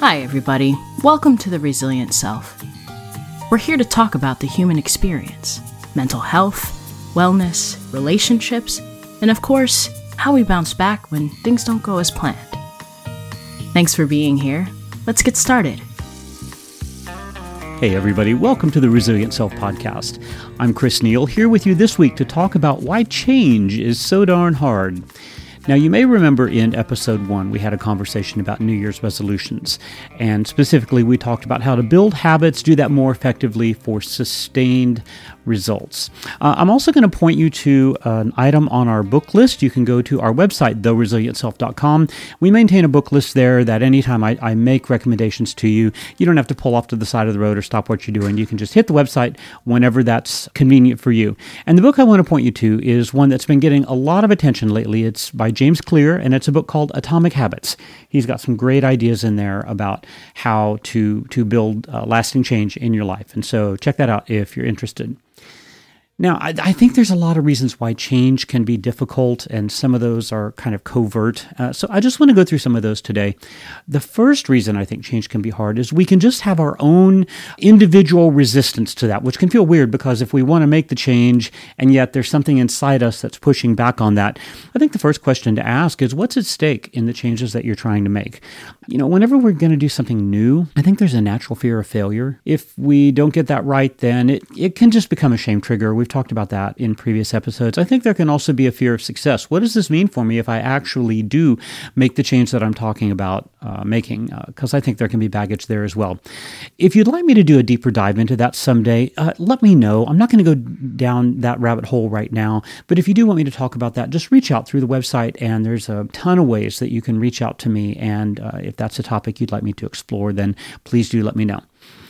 Hi, everybody. Welcome to The Resilient Self. We're here to talk about the human experience mental health, wellness, relationships, and of course, how we bounce back when things don't go as planned. Thanks for being here. Let's get started. Hey, everybody, welcome to the Resilient Self Podcast. I'm Chris Neal, here with you this week to talk about why change is so darn hard. Now, you may remember in episode one, we had a conversation about New Year's resolutions. And specifically, we talked about how to build habits, do that more effectively for sustained results. Uh, I'm also going to point you to an item on our book list. You can go to our website, theresilientself.com. We maintain a book list there that anytime I, I make recommendations to you, you don't have to pull off to the side of the road or stop what you're doing. You can just hit the website whenever that's convenient for you. And the book I want to point you to is one that's been getting a lot of attention lately. It's by James Clear, and it's a book called Atomic Habits. He's got some great ideas in there about how to, to build uh, lasting change in your life. And so check that out if you're interested. Now, I, I, think there's a lot of reasons why change can be difficult, and some of those are kind of covert. Uh, so I just want to go through some of those today. The first reason I think change can be hard is we can just have our own individual resistance to that, which can feel weird because if we want to make the change and yet there's something inside us that's pushing back on that, I think the first question to ask is what's at stake in the changes that you're trying to make? You know, whenever we're going to do something new, I think there's a natural fear of failure. If we don't get that right, then it, it can just become a shame trigger. We've We've talked about that in previous episodes. I think there can also be a fear of success. What does this mean for me if I actually do make the change that I'm talking about uh, making? Because uh, I think there can be baggage there as well. If you'd like me to do a deeper dive into that someday, uh, let me know. I'm not going to go down that rabbit hole right now, but if you do want me to talk about that, just reach out through the website, and there's a ton of ways that you can reach out to me. And uh, if that's a topic you'd like me to explore, then please do let me know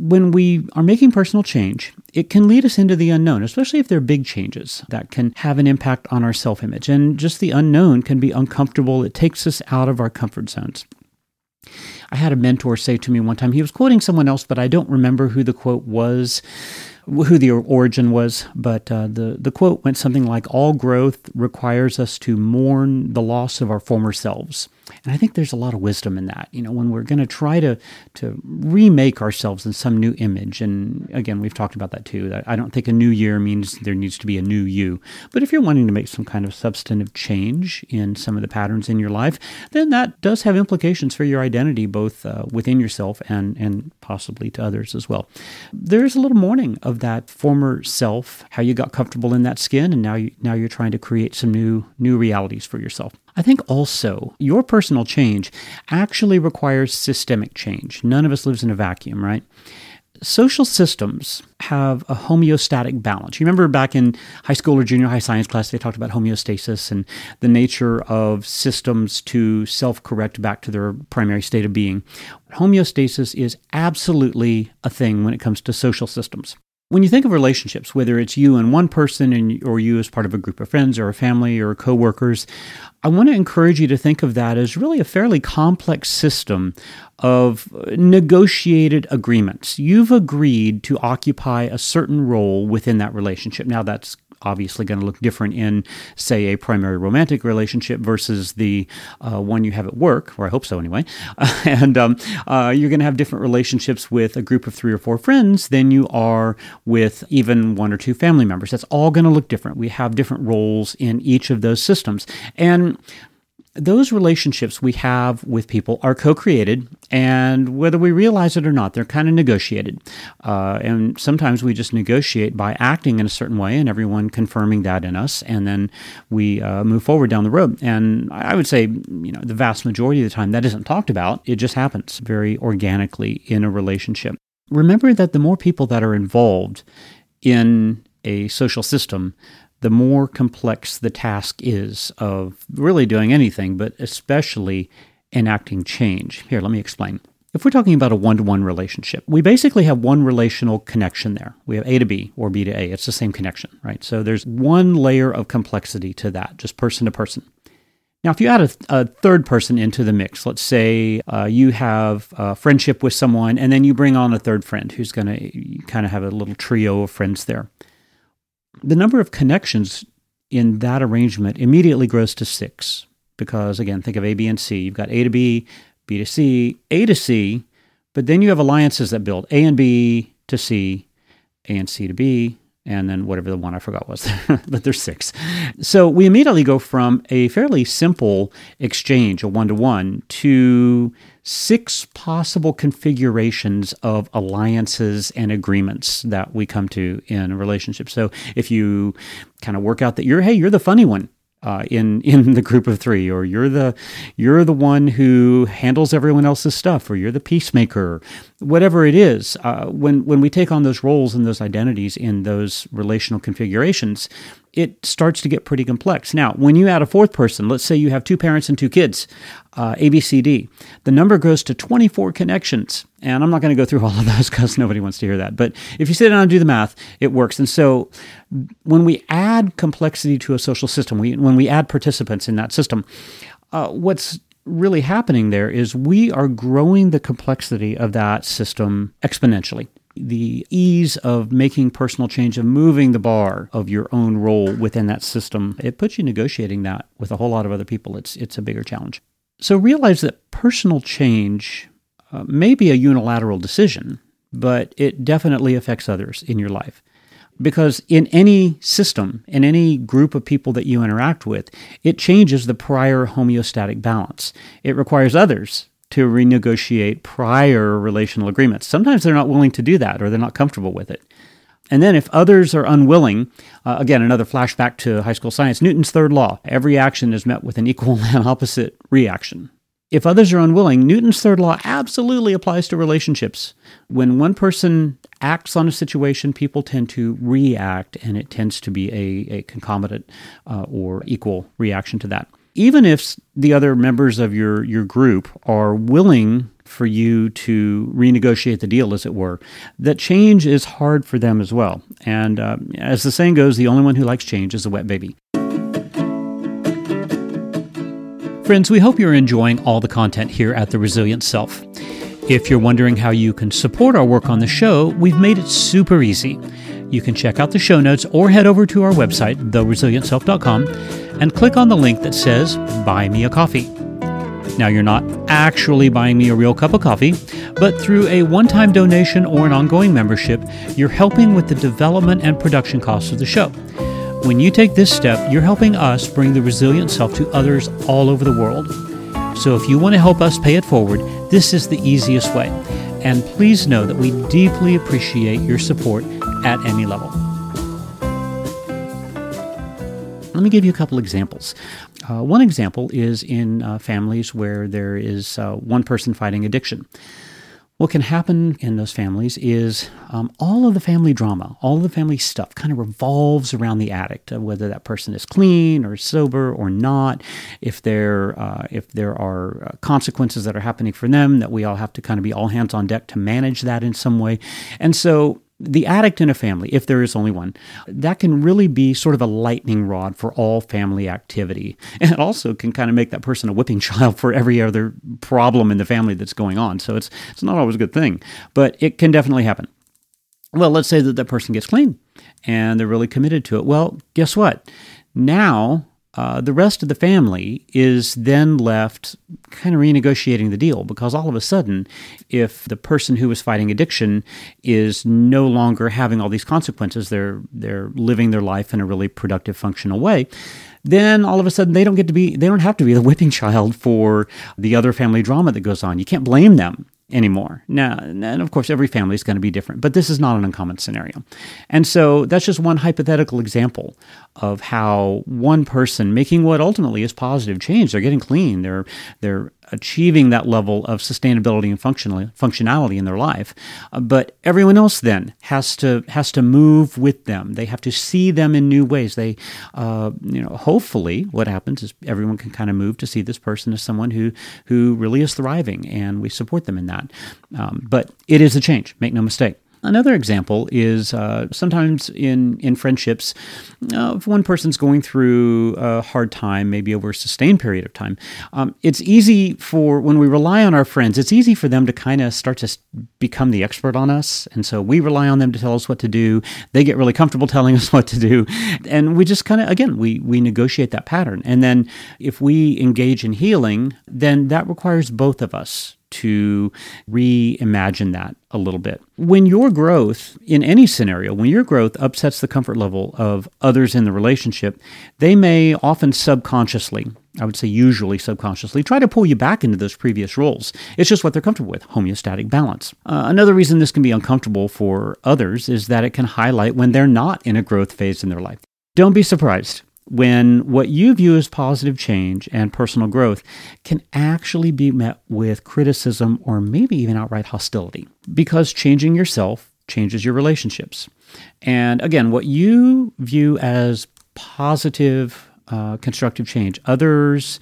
when we are making personal change, it can lead us into the unknown, especially if they're big changes that can have an impact on our self image. And just the unknown can be uncomfortable. It takes us out of our comfort zones. I had a mentor say to me one time, he was quoting someone else, but I don't remember who the quote was, who the origin was, but uh, the, the quote went something like All growth requires us to mourn the loss of our former selves. And I think there's a lot of wisdom in that. You know, when we're going to try to to remake ourselves in some new image, and again, we've talked about that too. I don't think a new year means there needs to be a new you. But if you're wanting to make some kind of substantive change in some of the patterns in your life, then that does have implications for your identity, both uh, within yourself and and possibly to others as well. There's a little mourning of that former self, how you got comfortable in that skin, and now you now you're trying to create some new new realities for yourself. I think also your personal change actually requires systemic change. None of us lives in a vacuum, right? Social systems have a homeostatic balance. You remember back in high school or junior high science class, they talked about homeostasis and the nature of systems to self correct back to their primary state of being. Homeostasis is absolutely a thing when it comes to social systems. When you think of relationships, whether it's you and one person and, or you as part of a group of friends or a family or coworkers, I want to encourage you to think of that as really a fairly complex system of uh, negotiated agreements. You've agreed to occupy a certain role within that relationship. Now, that's obviously going to look different in, say, a primary romantic relationship versus the uh, one you have at work, or I hope so anyway. and um, uh, you're going to have different relationships with a group of three or four friends than you are with even one or two family members. That's all going to look different. We have different roles in each of those systems. And those relationships we have with people are co created, and whether we realize it or not, they're kind of negotiated. Uh, and sometimes we just negotiate by acting in a certain way and everyone confirming that in us, and then we uh, move forward down the road. And I would say, you know, the vast majority of the time that isn't talked about, it just happens very organically in a relationship. Remember that the more people that are involved in a social system, the more complex the task is of really doing anything, but especially enacting change. Here, let me explain. If we're talking about a one to one relationship, we basically have one relational connection there. We have A to B or B to A. It's the same connection, right? So there's one layer of complexity to that, just person to person. Now, if you add a, a third person into the mix, let's say uh, you have a friendship with someone and then you bring on a third friend who's going to kind of have a little trio of friends there the number of connections in that arrangement immediately grows to six because, again, think of A, B, and C. You've got A to B, B to C. A to C But then you have alliances that build A and B to C, A and C to B, and then whatever the one I forgot was, but there's six. So we immediately go from a fairly simple exchange, a one to one, to six possible configurations of alliances and agreements that we come to in a relationship. So if you kind of work out that you're, hey, you're the funny one, uh, in in the group of three, or you're the you're the one who handles everyone else's stuff, or you're the peacemaker, whatever it is. Uh, when when we take on those roles and those identities in those relational configurations, it starts to get pretty complex. Now, when you add a fourth person, let's say you have two parents and two kids, uh, ABCD, the number grows to 24 connections. And I'm not going to go through all of those because nobody wants to hear that. But if you sit down and do the math, it works. And so when we add complexity to a social system, we, when we add participants in that system, uh, what's really happening there is we are growing the complexity of that system exponentially the ease of making personal change, of moving the bar of your own role within that system, it puts you negotiating that with a whole lot of other people. It's, it's a bigger challenge. So realize that personal change uh, may be a unilateral decision, but it definitely affects others in your life. Because in any system, in any group of people that you interact with, it changes the prior homeostatic balance. It requires others to renegotiate prior relational agreements. Sometimes they're not willing to do that or they're not comfortable with it. And then, if others are unwilling, uh, again, another flashback to high school science Newton's third law every action is met with an equal and opposite reaction. If others are unwilling, Newton's third law absolutely applies to relationships. When one person acts on a situation, people tend to react, and it tends to be a, a concomitant uh, or equal reaction to that even if the other members of your, your group are willing for you to renegotiate the deal, as it were, that change is hard for them as well. And uh, as the saying goes, the only one who likes change is a wet baby. Friends, we hope you're enjoying all the content here at The Resilient Self. If you're wondering how you can support our work on the show, we've made it super easy. You can check out the show notes or head over to our website, theresilientself.com, and click on the link that says Buy Me a Coffee. Now, you're not actually buying me a real cup of coffee, but through a one time donation or an ongoing membership, you're helping with the development and production costs of the show. When you take this step, you're helping us bring the resilient self to others all over the world. So if you want to help us pay it forward, this is the easiest way. And please know that we deeply appreciate your support at any level. Let me give you a couple examples. Uh, one example is in uh, families where there is uh, one person fighting addiction. What can happen in those families is um, all of the family drama, all of the family stuff kind of revolves around the addict, uh, whether that person is clean or sober or not, if there, uh, if there are uh, consequences that are happening for them, that we all have to kind of be all hands on deck to manage that in some way. And so the addict in a family, if there is only one, that can really be sort of a lightning rod for all family activity. And it also can kind of make that person a whipping child for every other problem in the family that's going on. So it's, it's not always a good thing, but it can definitely happen. Well, let's say that that person gets clean and they're really committed to it. Well, guess what? Now uh, the rest of the family is then left kind of renegotiating the deal because all of a sudden, if the person who was fighting addiction is no longer having all these consequences, they're they're living their life in a really productive, functional way. Then all of a sudden they don't get to be they don't have to be the whipping child for the other family drama that goes on. You can't blame them anymore. Now, and of course, every family is going to be different, but this is not an uncommon scenario. And so that's just one hypothetical example of how one person making what ultimately is positive change, they're getting clean, they're, they're achieving that level of sustainability and functionality in their life. Uh, but everyone else then has to has to move with them. They have to see them in new ways. They, uh, you know, hopefully, what happens is everyone can kind of move to see this person as someone who who really is thriving, and we support them in that. Um, but it is a change. Make no mistake. Another example is uh, sometimes in, in friendships, uh, if one person's going through a hard time, maybe over a sustained period of time, um, it's easy for, when we rely on our friends, it's easy for them to kind of start to become the expert on us. And so we rely on them to tell us what to do. They get really comfortable telling us what to do. And we just kind of, again, we, we negotiate that pattern. And then if we engage in healing, then that requires both of us to reimagine that a little bit. When your growth, in any scenario, when your growth upsets the comfort level of others in the relationship, they may often subconsciously, I would say usually subconsciously, try to pull you back into those previous roles. It's just what they're comfortable with homeostatic balance. Uh, another reason this can be uncomfortable for others is that it can highlight when they're not in a growth phase in their life. Don't be surprised when what you view as positive change and personal growth can actually be met with criticism or maybe even outright hostility. Because changing yourself changes your relationships. And again, what you view as positive, uh, constructive change, others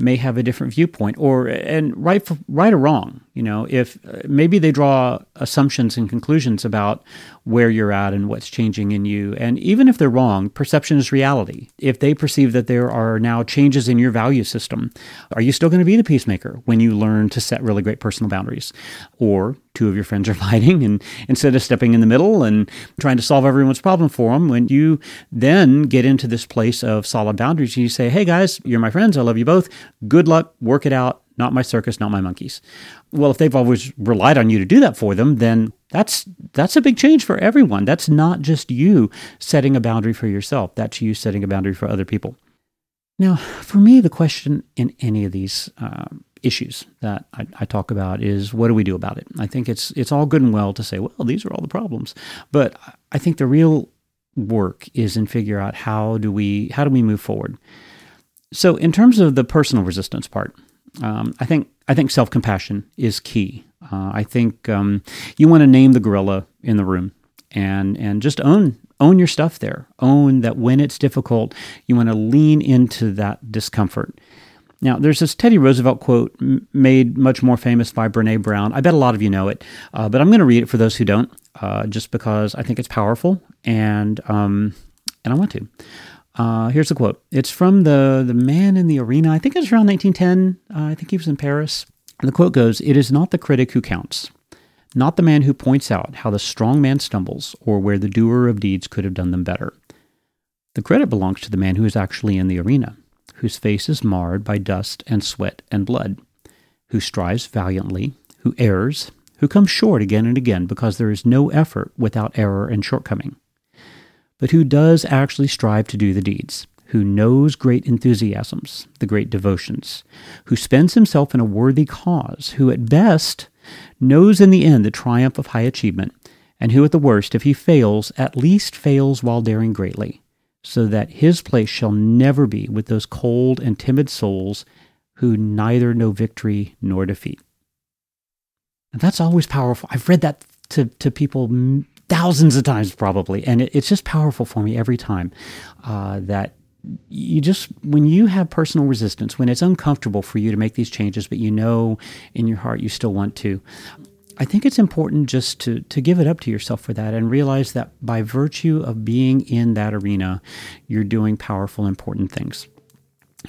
may have a different viewpoint or and right right or wrong you know if uh, maybe they draw assumptions and conclusions about where you're at and what's changing in you. And even if they're wrong perception is reality. If they perceive that there are now changes in your value system are you still going to be the peacemaker when you learn to set really great personal boundaries? Or two of your friends are fighting and instead of stepping in the middle and trying to solve everyone's problem for them when you then get into this place of solid boundaries you say hey guys you're my friends. I love you both good luck work it out not my circus not my monkeys. Well if they've always relied on you to do that for them then that's that's a big change for everyone. That's not just you setting a boundary for yourself. That's you setting a boundary for other people. Now for me the question in any of these um, issues that I, I, talk about is what do we do about it? I think it's it's all good and well to say, well, these are all the problems, but I think the real work is in figure out how do we how do we move forward. So, in terms of the personal resistance part, um, I think I think self compassion is key. Uh, I think um, you want to name the gorilla in the room and and just own own your stuff there. Own that when it's difficult, you want to lean into that discomfort now, there's this Teddy Roosevelt quote m- made much more famous by Brene Brown. I bet a lot of you know it, uh, but I'm going to read it for those who don't, uh, just because I think it's powerful and um, and I want to. Uh, here's the quote. It's from the the man in the arena. I think it was around 1910. Uh, I think he was in Paris. And the quote goes: "It is not the critic who counts." Not the man who points out how the strong man stumbles or where the doer of deeds could have done them better. The credit belongs to the man who is actually in the arena whose face is marred by dust and sweat and blood, who strives valiantly, who errs, who comes short again and again because there is no effort without error and shortcoming, but who does actually strive to do the deeds, who knows great enthusiasms, the great devotions, who spends himself in a worthy cause, who at best knows in the end the triumph of high achievement, and who at the worst, if he fails, at least fails while daring greatly so that his place shall never be with those cold and timid souls who neither know victory nor defeat. And that's always powerful. I've read that to, to people thousands of times probably, and it, it's just powerful for me every time uh, that you just when you have personal resistance when it's uncomfortable for you to make these changes but you know in your heart you still want to I think it's important just to, to give it up to yourself for that and realize that by virtue of being in that arena, you're doing powerful, important things.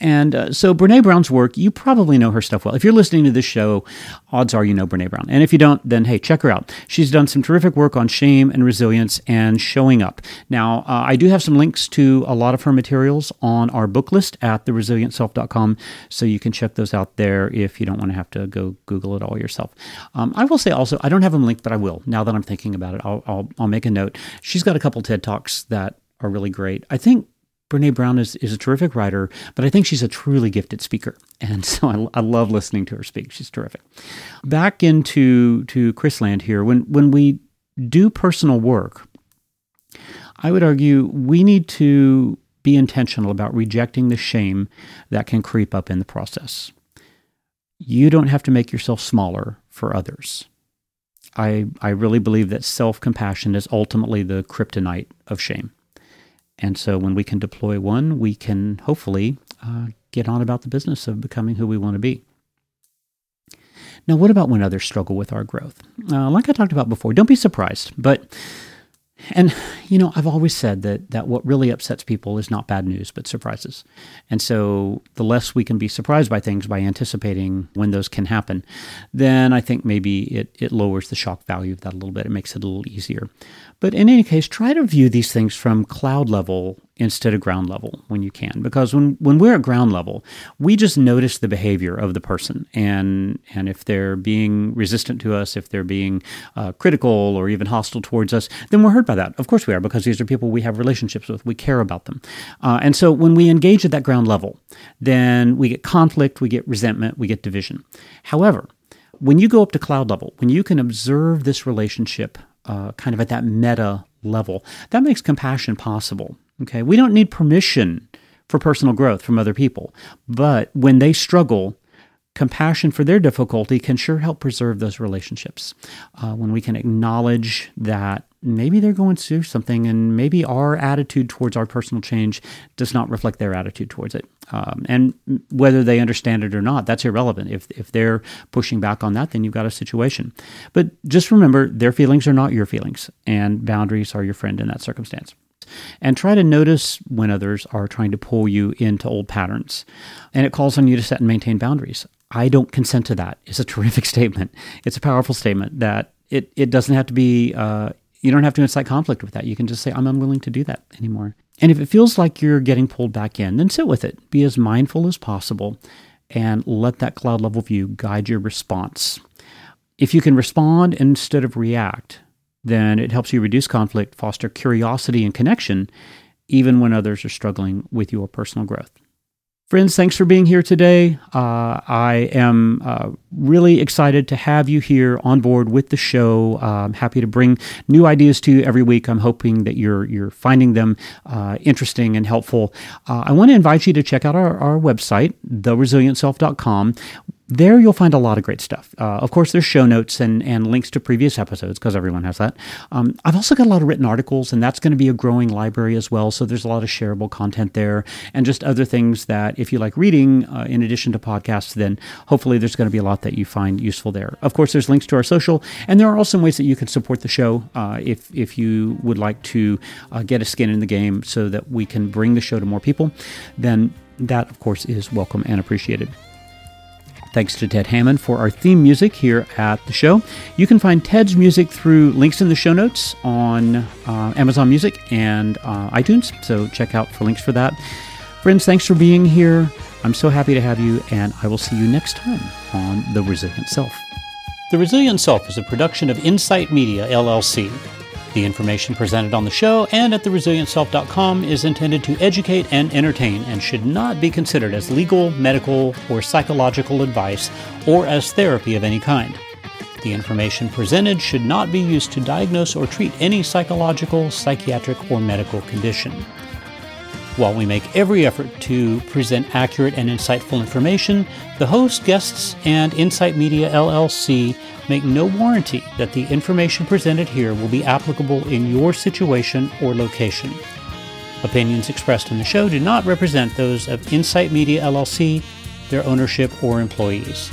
And uh, so, Brene Brown's work, you probably know her stuff well. If you're listening to this show, odds are you know Brene Brown. And if you don't, then hey, check her out. She's done some terrific work on shame and resilience and showing up. Now, uh, I do have some links to a lot of her materials on our book list at theresilientself.com, so you can check those out there if you don't want to have to go Google it all yourself. Um, I will say also, I don't have them linked, but I will. Now that I'm thinking about it, I'll, I'll, I'll make a note. She's got a couple TED Talks that are really great. I think Brene Brown is, is a terrific writer, but I think she's a truly gifted speaker. And so I, I love listening to her speak. She's terrific. Back into to Chris Land here. When, when we do personal work, I would argue we need to be intentional about rejecting the shame that can creep up in the process. You don't have to make yourself smaller for others. I, I really believe that self compassion is ultimately the kryptonite of shame. And so when we can deploy one, we can hopefully uh, get on about the business of becoming who we want to be. Now, what about when others struggle with our growth? Uh, like I talked about before, don't be surprised. But and you know, I've always said that that what really upsets people is not bad news, but surprises. And so, the less we can be surprised by things by anticipating when those can happen, then I think maybe it it lowers the shock value of that a little bit. It makes it a little easier. But in any case, try to view these things from cloud level instead of ground level when you can. Because when when we're at ground level we just notice the behavior of the person. And and if they're being resistant to us if they're being uh, critical or even hostile towards us then we're hurt by that. Of course we are because these are people we have relationships with. We care about them. Uh, and so when we engage at that ground level then we get conflict we get resentment we get division. However when you go up to cloud level when you can observe this relationship uh, kind of at that meta level that makes compassion possible Okay, we don't need permission for personal growth from other people, but when they struggle, compassion for their difficulty can sure help preserve those relationships. Uh, when we can acknowledge that maybe they're going through something and maybe our attitude towards our personal change does not reflect their attitude towards it. Um, and whether they understand it or not, that's irrelevant. If, if they're pushing back on that, then you've got a situation. But just remember, their feelings are not your feelings, and boundaries are your friend in that circumstance and try to notice when others are trying to pull you into old patterns. And it calls on you to set and maintain boundaries. I don't consent to that. It's a terrific statement. It's a powerful statement that it, it doesn't have to be, uh, you don't have to incite conflict with that. You can just say, I'm unwilling to do that anymore. And if it feels like you're getting pulled back in, then sit with it. Be as mindful as possible and let that cloud level view guide your response. If you can respond instead of react, then it helps you reduce conflict, foster curiosity and connection, even when others are struggling with your personal growth. Friends, thanks for being here today. Uh, I am uh, really excited to have you here on board with the show. Uh, I'm happy to bring new ideas to you every week. I'm hoping that you're you're finding them uh, interesting and helpful. Uh, I want to invite you to check out our, our website, theresilientself.com there you'll find a lot of great stuff. Uh, of course, there's show notes and, and links to previous episodes because everyone has that. Um, I've also got a lot of written articles, and that's going to be a growing library as well. So there's a lot of shareable content there and just other things that if you like reading uh, in addition to podcasts, then hopefully there's going to be a lot that you find useful there. Of course, there's links to our social, and there are also some ways that you can support the show uh, if, if you would like to uh, get a skin in the game so that we can bring the show to more people. Then that, of course, is welcome and appreciated. Thanks to Ted Hammond for our theme music here at the show. You can find Ted's music through links in the show notes on uh, Amazon Music and uh, iTunes, so check out for links for that. Friends, thanks for being here. I'm so happy to have you, and I will see you next time on The Resilient Self. The Resilient Self is a production of Insight Media, LLC. The information presented on the show and at theresilientself.com is intended to educate and entertain and should not be considered as legal, medical, or psychological advice or as therapy of any kind. The information presented should not be used to diagnose or treat any psychological, psychiatric, or medical condition. While we make every effort to present accurate and insightful information, the host, guests, and Insight Media LLC make no warranty that the information presented here will be applicable in your situation or location. Opinions expressed in the show do not represent those of Insight Media LLC, their ownership, or employees.